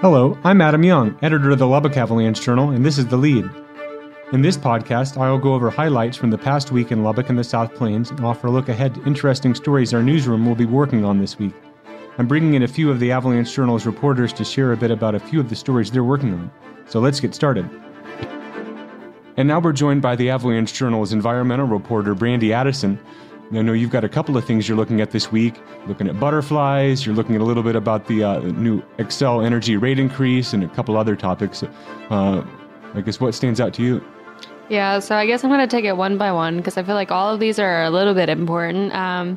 Hello, I'm Adam Young, editor of the Lubbock Avalanche Journal, and this is The Lead. In this podcast, I will go over highlights from the past week in Lubbock and the South Plains and offer a look ahead to interesting stories our newsroom will be working on this week. I'm bringing in a few of the Avalanche Journal's reporters to share a bit about a few of the stories they're working on. So let's get started. And now we're joined by the Avalanche Journal's environmental reporter, Brandi Addison, I know you've got a couple of things you're looking at this week. Looking at butterflies, you're looking at a little bit about the uh, new Xcel energy rate increase, and a couple other topics. Uh, I guess what stands out to you? Yeah, so I guess I'm going to take it one by one because I feel like all of these are a little bit important. Um,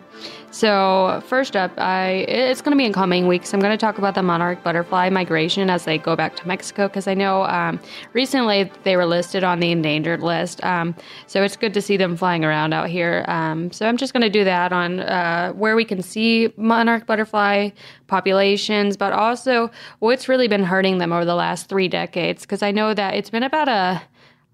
so first up, I it's going to be in coming weeks. I'm going to talk about the monarch butterfly migration as they go back to Mexico because I know um, recently they were listed on the endangered list. Um, so it's good to see them flying around out here. Um, so I'm just going to do that on uh, where we can see monarch butterfly populations, but also what's really been hurting them over the last three decades because I know that it's been about a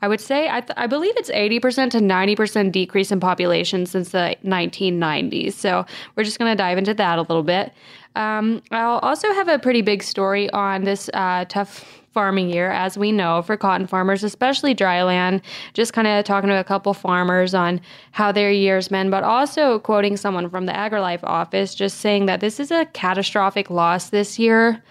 I would say I, th- I believe it's 80% to 90% decrease in population since the 1990s. So we're just going to dive into that a little bit. Um, I'll also have a pretty big story on this uh, tough farming year, as we know, for cotton farmers, especially dryland. Just kind of talking to a couple farmers on how their year's been, but also quoting someone from the AgriLife office, just saying that this is a catastrophic loss this year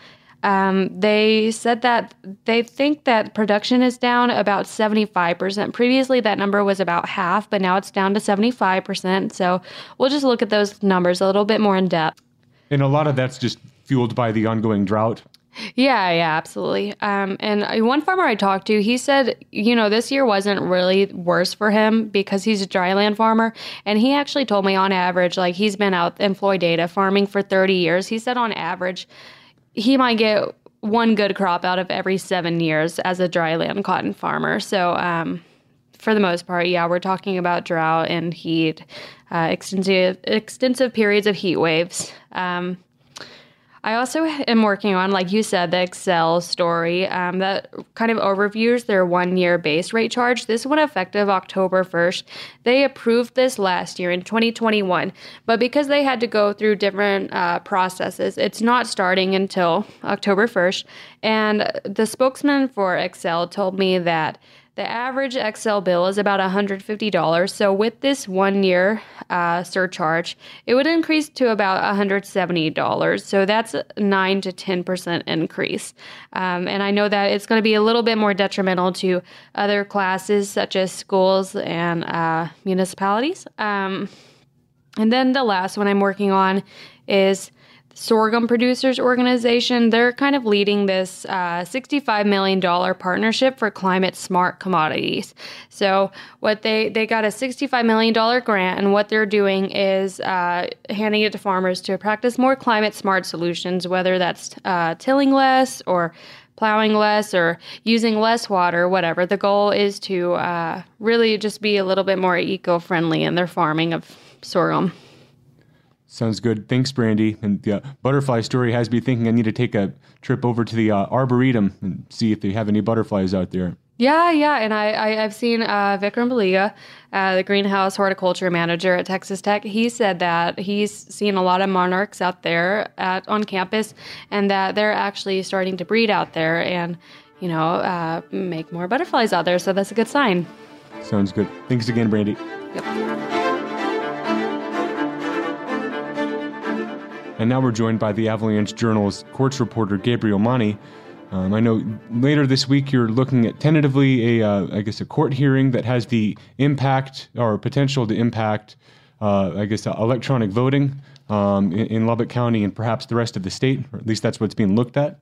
um, they said that they think that production is down about 75%. Previously, that number was about half, but now it's down to 75%. So we'll just look at those numbers a little bit more in depth. And a lot of that's just fueled by the ongoing drought. Yeah, yeah, absolutely. Um, and one farmer I talked to, he said, you know, this year wasn't really worse for him because he's a dryland farmer. And he actually told me on average, like he's been out in Floydada farming for 30 years. He said on average, he might get one good crop out of every seven years as a dryland cotton farmer. So, um, for the most part, yeah, we're talking about drought and heat, uh, extensive extensive periods of heat waves. Um, I also am working on, like you said, the Xcel story um, that kind of overviews their one year base rate charge. This one effective October 1st. They approved this last year in 2021, but because they had to go through different uh, processes, it's not starting until October 1st. And the spokesman for Xcel told me that the average Xcel bill is about $150. So, with this one year uh, surcharge, it would increase to about $170. So, that's a 9 to 10% increase. Um, and I know that it's going to be a little bit more detrimental to other classes such as schools and uh, municipalities. Um, and then the last one I'm working on is Sorghum Producers Organization. They're kind of leading this uh, $65 million partnership for climate smart commodities. So, what they they got a $65 million grant, and what they're doing is uh, handing it to farmers to practice more climate smart solutions, whether that's uh, tilling less or plowing less or using less water, whatever. The goal is to uh, really just be a little bit more eco friendly in their farming of sorghum. Sounds good. Thanks, Brandi. And the uh, butterfly story has me thinking I need to take a trip over to the uh, Arboretum and see if they have any butterflies out there. Yeah, yeah. And I, I, have seen uh, Vikram Baliga, uh, the greenhouse horticulture manager at Texas Tech. He said that he's seen a lot of monarchs out there at, on campus and that they're actually starting to breed out there and, you know, uh, make more butterflies out there. So that's a good sign. Sounds good. Thanks again, Brandi. Yep. And now we're joined by the Avalanche Journal's courts reporter Gabriel Monte. Um, I know later this week you're looking at tentatively a, uh, I guess, a court hearing that has the impact or potential to impact, uh, I guess, uh, electronic voting um, in, in, Lubbock County and perhaps the rest of the state, or at least that's what's being looked at.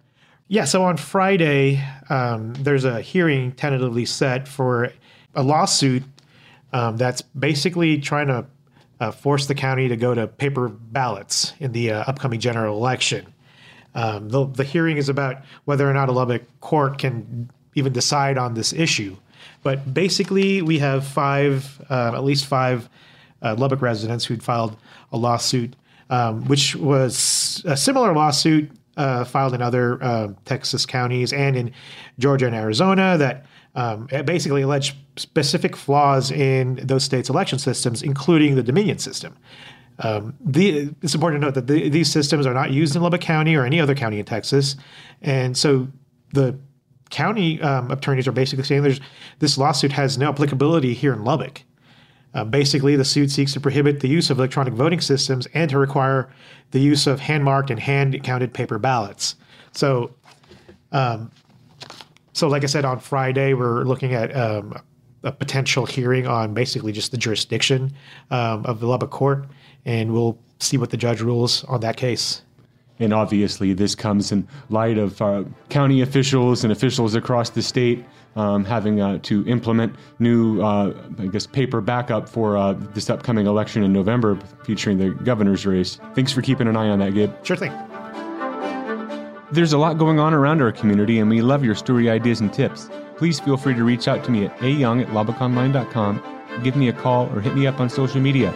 Yeah. So on Friday, um, there's a hearing tentatively set for a lawsuit um, that's basically trying to uh, force the county to go to paper ballots in the uh, upcoming general election. Um, the, the, hearing is about whether or not a Lubbock court can even decide on this issue. But basically, we have five, uh, at least five uh, Lubbock residents who'd filed a lawsuit, um, which was a similar lawsuit uh, filed in other uh, Texas counties and in Georgia and Arizona that um, basically alleged specific flaws in those states' election systems, including the Dominion system. Um, the, it's important to note that the, these systems are not used in Lubbock County or any other county in Texas, and so the county um, attorneys are basically saying there's this lawsuit has no applicability here in Lubbock. Uh, basically, the suit seeks to prohibit the use of electronic voting systems and to require the use of hand marked and hand counted paper ballots. So, um, so like I said on Friday, we're looking at um, a potential hearing on basically just the jurisdiction um, of the Lubbock court, and we'll see what the judge rules on that case. And obviously, this comes in light of uh, county officials and officials across the state um, having uh, to implement new, uh, I guess, paper backup for uh, this upcoming election in November featuring the governor's race. Thanks for keeping an eye on that, Gabe. Sure thing. There's a lot going on around our community, and we love your story ideas and tips. Please feel free to reach out to me at ayoung at give me a call, or hit me up on social media.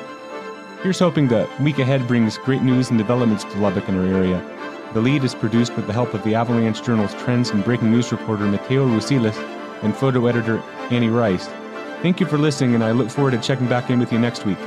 Here's hoping the week ahead brings great news and developments to Lubbock and our area. The lead is produced with the help of the Avalanche Journal's trends and breaking news reporter Mateo Rusilis and photo editor Annie Rice. Thank you for listening, and I look forward to checking back in with you next week.